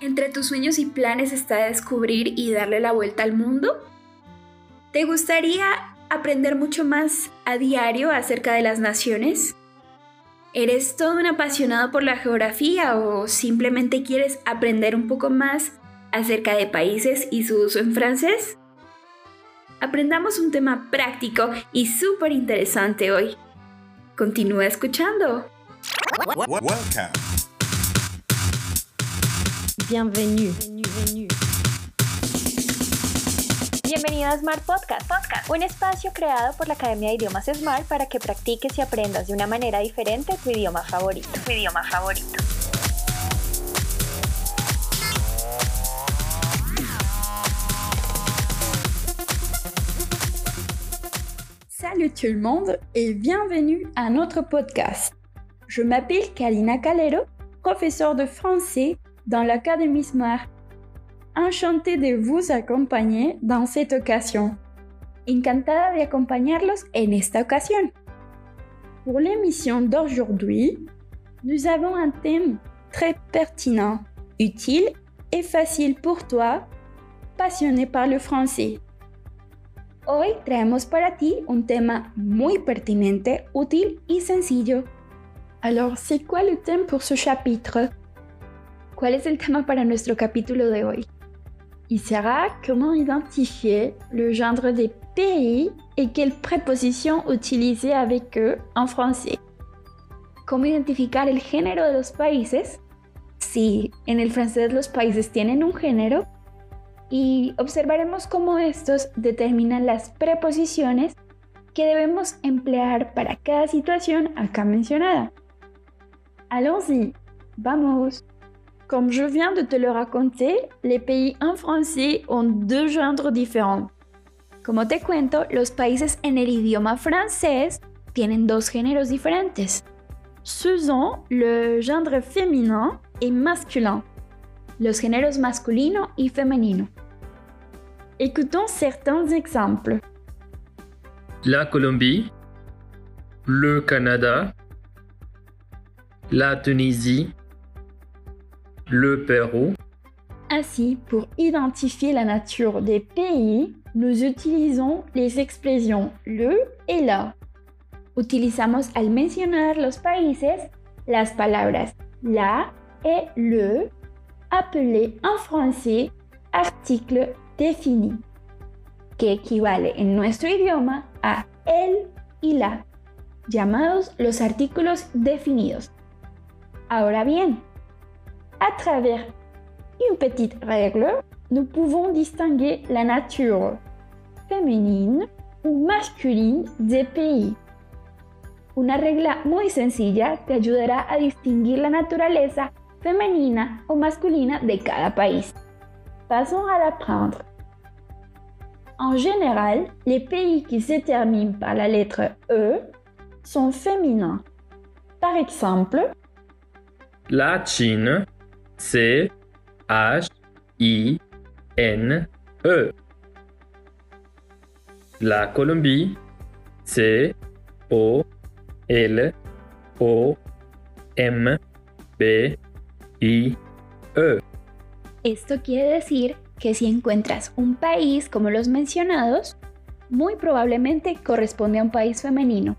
¿Entre tus sueños y planes está descubrir y darle la vuelta al mundo? ¿Te gustaría aprender mucho más a diario acerca de las naciones? ¿Eres todo un apasionado por la geografía o simplemente quieres aprender un poco más acerca de países y su uso en francés? Aprendamos un tema práctico y súper interesante hoy. Continúa escuchando. Bienvenue. Bienvenido a Smart Podcast, Podcast, un espacio creado por la Academia de Idiomas Smart para que practiques y aprendas de una manera diferente tu idioma favorito. Tu idioma favorito. Salut tout le monde et bienvenue à notre podcast. Je m'appelle Kalina Calero, professeure de français dans l'Académie Smart. Enchantée de vous accompagner dans cette occasion. Encantada de acompañarlos en esta ocasión. Pour l'émission d'aujourd'hui, nous avons un thème très pertinent, utile et facile pour toi, passionné par le français. Hoy traemos para ti un tema muy pertinente, útil y sencillo. Alors, c'est quoi le thème pour ce chapitre? ¿Cuál es el tema para nuestro capítulo de hoy? Il sera comment identifier le genre des pays et quelles prépositions utiliser avec eux en français. ¿Cómo identificar el género de los países? Si en el francés los países tienen un género. Y observaremos cómo estos determinan las preposiciones que debemos emplear para cada situación acá mencionada. Allons-y, vamos. Comme je viens de te le raconter, les pays en français ont deux genres différents. Como te cuento, los países en el idioma francés tienen dos géneros diferentes. Sont le genre féminin et masculin, los géneros masculino y femenino. Écoutons certains exemples. La Colombie, le Canada, la Tunisie, le Pérou. Ainsi, pour identifier la nature des pays, nous utilisons les expressions le et la. Utilizamos al mencionar los países las palabras la et le, appelées en français article défini, que equivale en nuestro idioma a el y la, llamados los artículos definidos. Ahora bien, à travers une petite règle, nous pouvons distinguer la nature féminine ou masculine des pays. Una regla muy sencilla te ayudará a distinguir la naturaleza femenina o masculina de cada país. Passons à l'apprendre. En général, les pays qui se terminent par la lettre E sont féminins. Par exemple, la Chine, C H I N E. La Colombie, C O L O M B I E. Esto quiere decir que si encuentras un país como los mencionados, muy probablemente corresponde a un país femenino.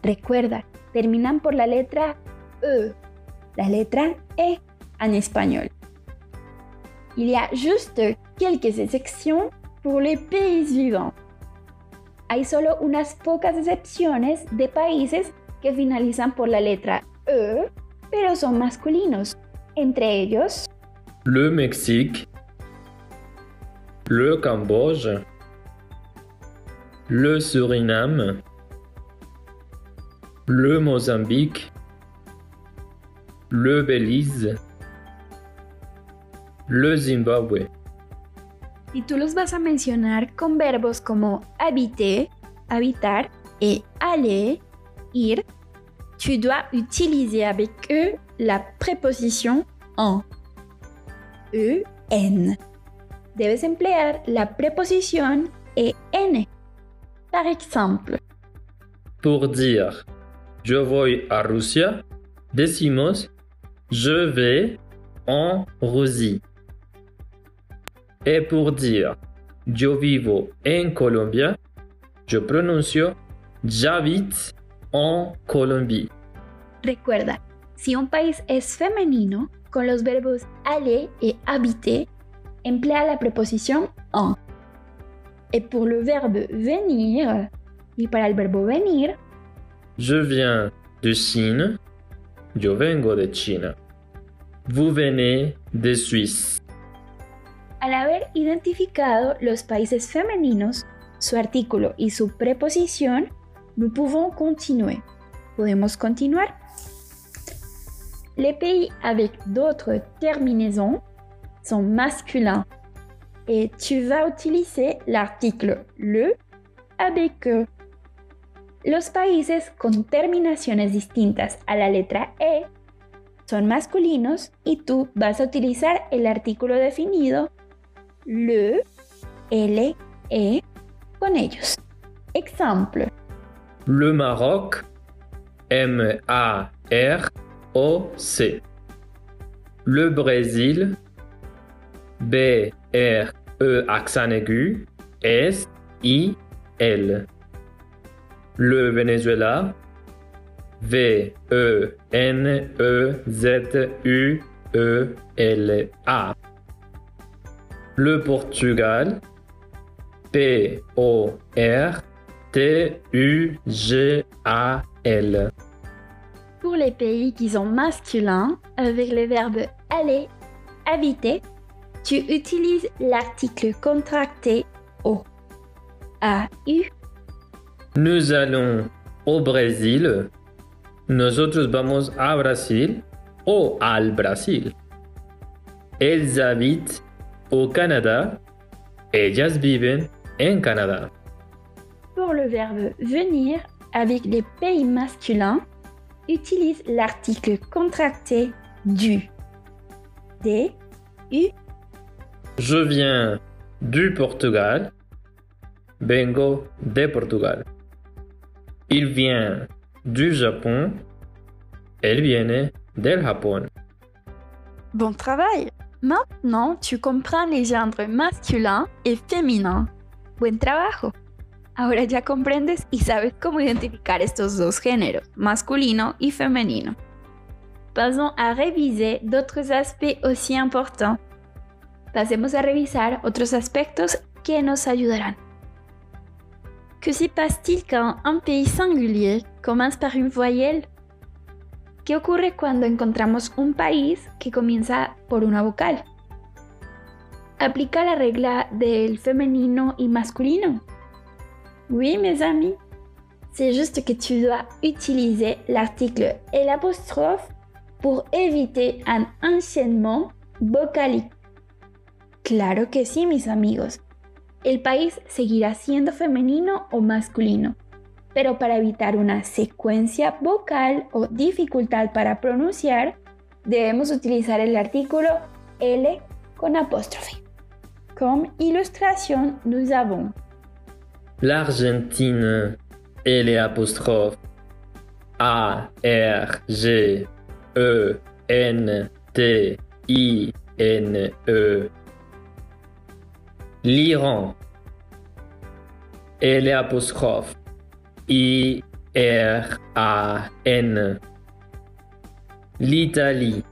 Recuerda, terminan por la letra E, la letra E en espagnol. Il y a juste quelques exceptions pour les pays vivants. Hay solo unas pocas excepciones de países que finalizan por la letra E, pero son masculinos. Entre ellos, le Mexique, le Cambodge, le Suriname, le Mozambique, le Belize, le Zimbabwe. Y tú los vas a mencionar con verbos como habiter, habitar et aller, ir. Tu dois utiliser avec eux la préposition en. E, en. Debes emplear la preposición en. Par exemple, Pour dire je voy a Rusia, decimos je vais en Russie. Et pour dire yo vivo en Colombia, je pronuncio j'habite en Colombie. Recuerda, si un país es femenino, con los verbos aller et habiter, emplea la preposición en. Et pour le verbe venir, y para el verbo venir, Je viens de Chine. Yo vengo de China. Vous venez de Suisse. Al haber identificado los países femeninos, su artículo y su preposición, nous pouvons continuer. Podemos continuar. Les pays avec d'autres terminaisons sont masculins et tu vas utiliser l'article le avec eux. Los países con terminaciones distintas a la letra E son masculinos y tú vas a utilizar el artículo definido le, L, con. Exemple. Le Maroc. M-A-R-O-C. Le Brésil. B-R-E accent aigu. S-I-L. Le Venezuela. V-E-N-E-Z-U-E-L-A. Le Portugal. P-O-R-T-U-G-A-L. Pour les pays qui sont masculins, avec le verbe aller, habiter, tu utilises l'article contracté O. A-U. Nous allons au Brésil. Nosotros vamos a Brasil o al Brasil. Elles habitent au Canada. Ellas viven en Canada. Pour le verbe venir, avec les pays masculins, utilise l'article contracté du. D, U. Je viens du Portugal. Vengo de Portugal. Il vient du Japon. Elle viene del Japón. Bon travail! Maintenant, tu comprends les gendres masculins et féminins. Buen trabajo! Ahora ya comprendes y sabes cómo identificar estos dos géneros, masculino y femenino. Passons à réviser d'autres aspects aussi importants. Pasemos a revisar otros aspectos que nos ayudarán. Que s'y passe-t-il quand un pays singulier commence par une voyelle? ¿Qué ocurre cuando encontramos un país que comienza por una vocal? Aplica la regla del femenino y masculino. Oui, mes amis. C'est juste que tu dois utiliser l'article et l'apostrophe pour éviter un enchaînement vocalique. Claro que sí, mis amigos. El país seguirá siendo femenino o masculino, pero para evitar una secuencia vocal o dificultad para pronunciar, debemos utilizar el artículo L con apóstrofe. Comme illustration, nous avons L'Argentine et les apostrophes A, R, G, E, N, T, I, N, E. L'Iran et les apostrophes I, R, A, N. L'Italie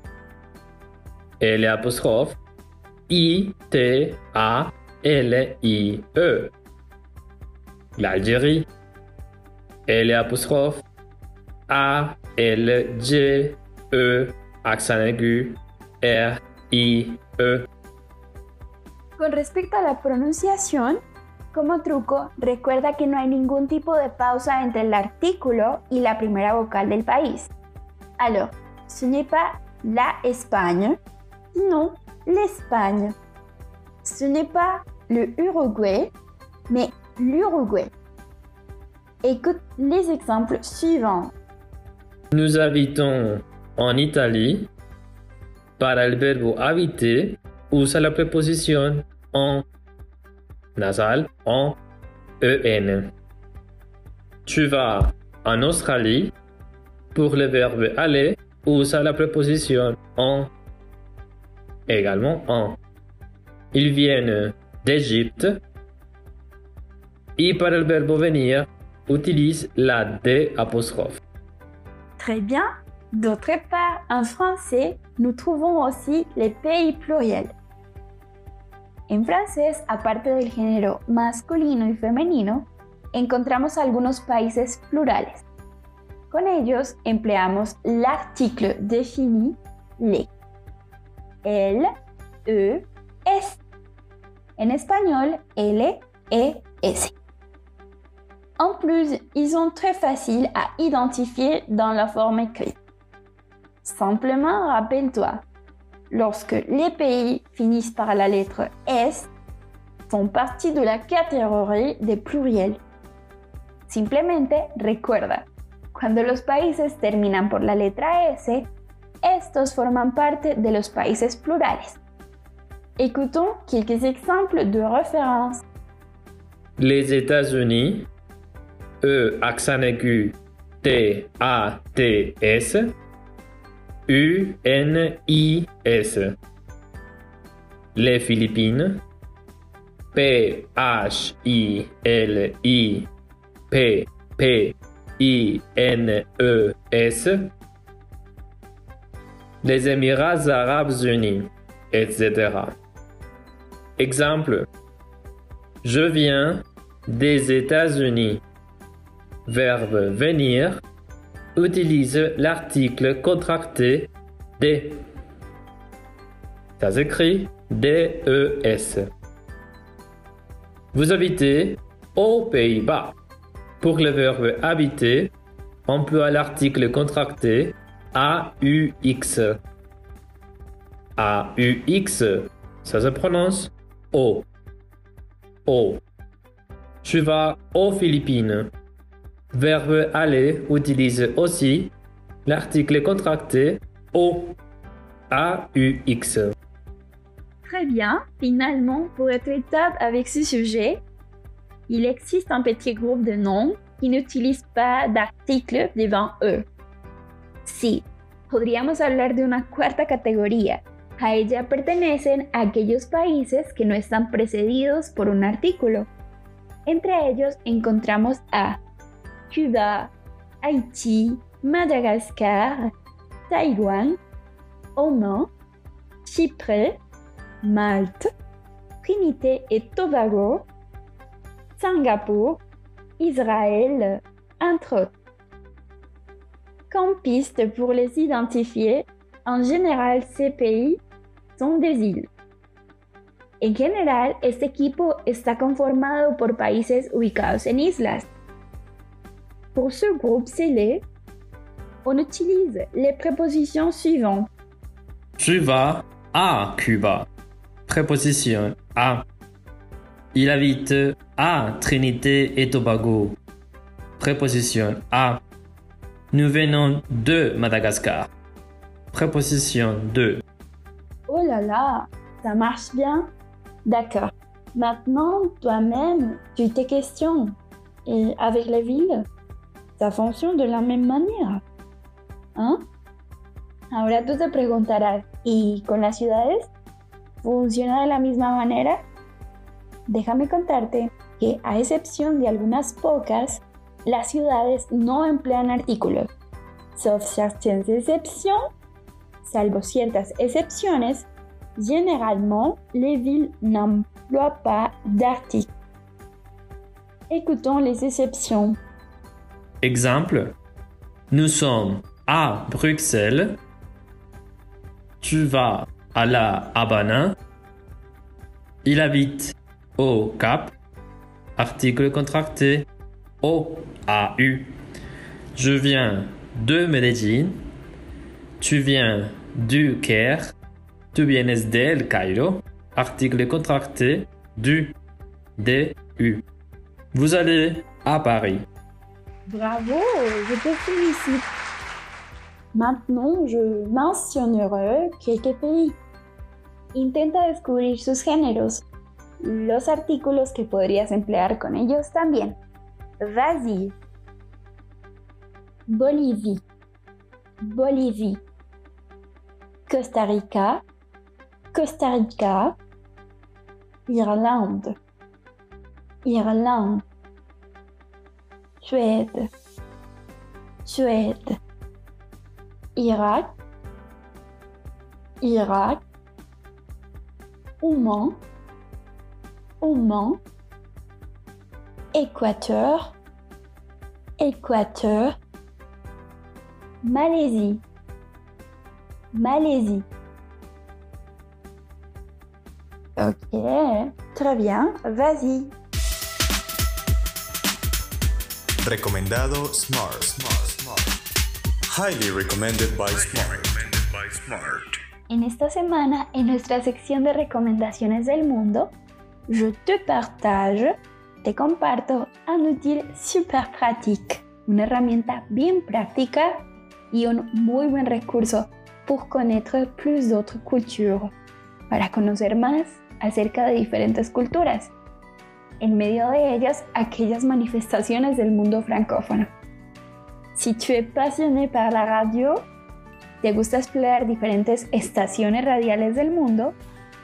et les apostrophes I, T, A, L, I, E. L'Algérie et les apostrophes A, L, G, E, accent aigu, R, I, E. Con respecto a la pronunciación, como truco, recuerda que no hay ningún tipo de pausa entre el artículo y la primera vocal del país. Alors, ce n'est pas la Espagne, non, l'Espagne. Ce n'est pas le Uruguay, mais l'Uruguay. Écoute les exemples suivants. Nous habitons en Italie. Para el verbo habiter, usa la preposición en nasal en en. Tu vas en Australie. Pour le verbe aller, usa la preposition en. également en. Ils viennent d'Égypte. Et par le verbe venir, utilise la D apostrophe. Très bien. D'autre part, en français, nous trouvons aussi les pays pluriels. En francés, aparte del género masculino y femenino, encontramos algunos países plurales. Con ellos empleamos l'article défini les. El, e, es. En espagnol, L, E, S. En plus, ils sont très faciles à identifier dans la forme écrite. Simplement rappelle-toi, lorsque les pays finissent par la lettre S, font partie de la catégorie des pluriels. Simplemente recuerda, cuando los países terminan por la letra S, estos forman parte de los países plurales. Écoutons quelques exemples de référence. Les États-Unis, E accent aigu T A T S U N I S. Les Philippines, P H I L I P P I N E S. Les Émirats arabes unis, etc. Exemple. Je viens des États-Unis. Verbe venir utilise l'article contracté des. Ça s'écrit D-E-S. Vous habitez aux Pays-Bas. Pour le verbe habiter, emploie l'article contracté A-U-X. A-U-X, ça se prononce O. O. Tu vas aux Philippines. Verbe aller utilise aussi l'article contracté O. A-U-X. Très bien, finalement, pour être étape avec ce sujet, il existe un petit groupe de noms qui n'utilisent pas d'article devant eux. Sí, podríamos hablar de una cuarta categoría. A ella pertenecen aquellos países que no están precedidos por un artículo. Entre ellos encontramos a Cuba, Haití, Madagascar, Taïwan, Oman, Chypre, Malte, Trinité et Tobago, Singapour, Israël, entre autres. Comme piste pour les identifier, en général ces pays son des îles. En general, este equipo está conformado por países ubicados en islas. Pour ce groupe scellé, on utilise les prépositions suivantes. Tu vas à Cuba. Préposition à. Il habite à Trinité et Tobago. Préposition à. Nous venons de Madagascar. Préposition de. Oh là là, ça marche bien D'accord. Maintenant, toi-même, tu te questionnes. Et avec la ville, ça fonctionne de la même manière. ¿Ah? Ahora tú te preguntarás, ¿y con las ciudades? ¿Funciona de la misma manera? Déjame contarte que a excepción de algunas pocas, las ciudades no emplean artículos. Sauf certaines exceptions, salvo ciertas excepciones, généralement, les villes n'emploient pas d'articles. Écoutons les exceptions. Exemple. Nous sommes à Bruxelles. Tu vas à la Habana. Il habite au Cap. Article contracté O A U. Je viens de Medellín. Tu viens du Caire. Tu vienes del Cairo. Article contracté du D. Vous allez à Paris. Bravo, je te félicite. Maintenant, je mencionnerai quelques pays. Intenta descubrir sus géneros, los artículos que podrías emplear con ellos también. Vas-y. Bolivie, Bolivie. Costa Rica, Costa Rica, Irlande, Irlande, Suède, Suède, Irak, Irak, Oman, Oman, Équateur, Équateur, Malaisie, Malaisie. Ok, très bien, vas-y. Recomendado Smart. Smart. Smart. Highly recommended by Smart. En esta semana, en nuestra sección de recomendaciones del mundo, je te partage, te comparto un outil super pratique, una herramienta bien práctica y un muy buen recurso pour connaître plus d'autres cultures, para conocer más acerca de diferentes culturas, en medio de ellas aquellas manifestaciones del mundo francófono. Si tu es passionné par la radio, te gusta explorar diferentes estaciones radiales del mundo,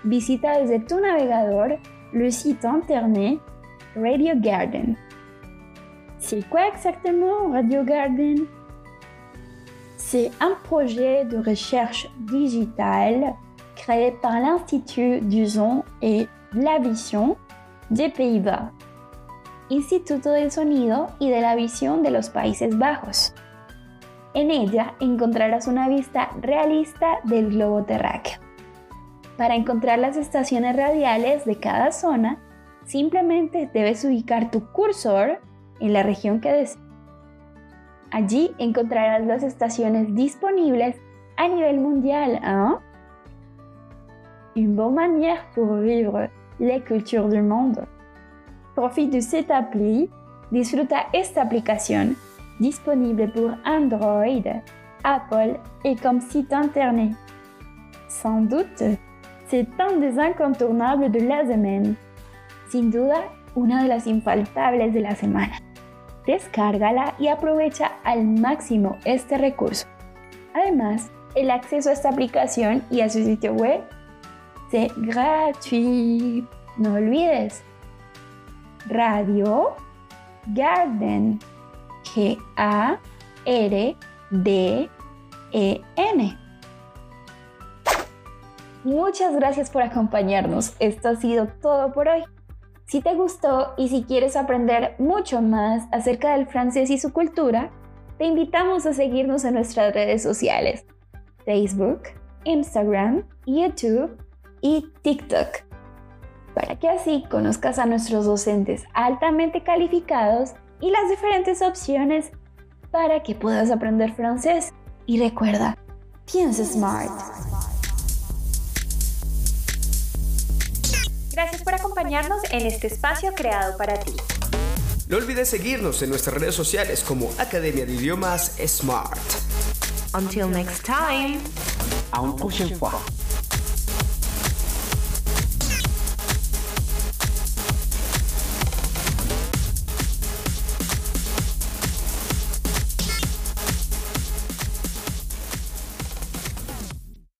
visita desde tu navegador le site internet Radio Garden. C'est quoi exactement Radio Garden? C'est un projet de recherche digitale créé par l'Institut du son et la visión de Instituto del Sonido y de la Visión de los Países Bajos. En ella encontrarás una vista realista del globo terráqueo. Para encontrar las estaciones radiales de cada zona, simplemente debes ubicar tu cursor en la región que deseas. Allí encontrarás las estaciones disponibles a nivel mundial. ¿ah? Une bonne manière pour les cultures du monde. Profite de cette appli, disfruta esta aplicación disponible pour Android, Apple et comme site internet. Sans doute, c'est un des incontournables de la semaine. Sin duda, una de las infaltables de la semana. Descárgala y aprovecha al máximo este recurso. Además, el acceso a esta aplicación y a su sitio web es gratuit. No olvides. Radio Garden. G-A-R-D-E-N. Muchas gracias por acompañarnos. Esto ha sido todo por hoy. Si te gustó y si quieres aprender mucho más acerca del francés y su cultura, te invitamos a seguirnos en nuestras redes sociales, Facebook, Instagram, YouTube y TikTok, para que así conozcas a nuestros docentes altamente calificados y las diferentes opciones para que puedas aprender francés. Y recuerda, piensa smart. Gracias por acompañarnos en este espacio creado para ti. No olvides seguirnos en nuestras redes sociales como Academia de Idiomas Smart. Until next time. À une prochaine fois.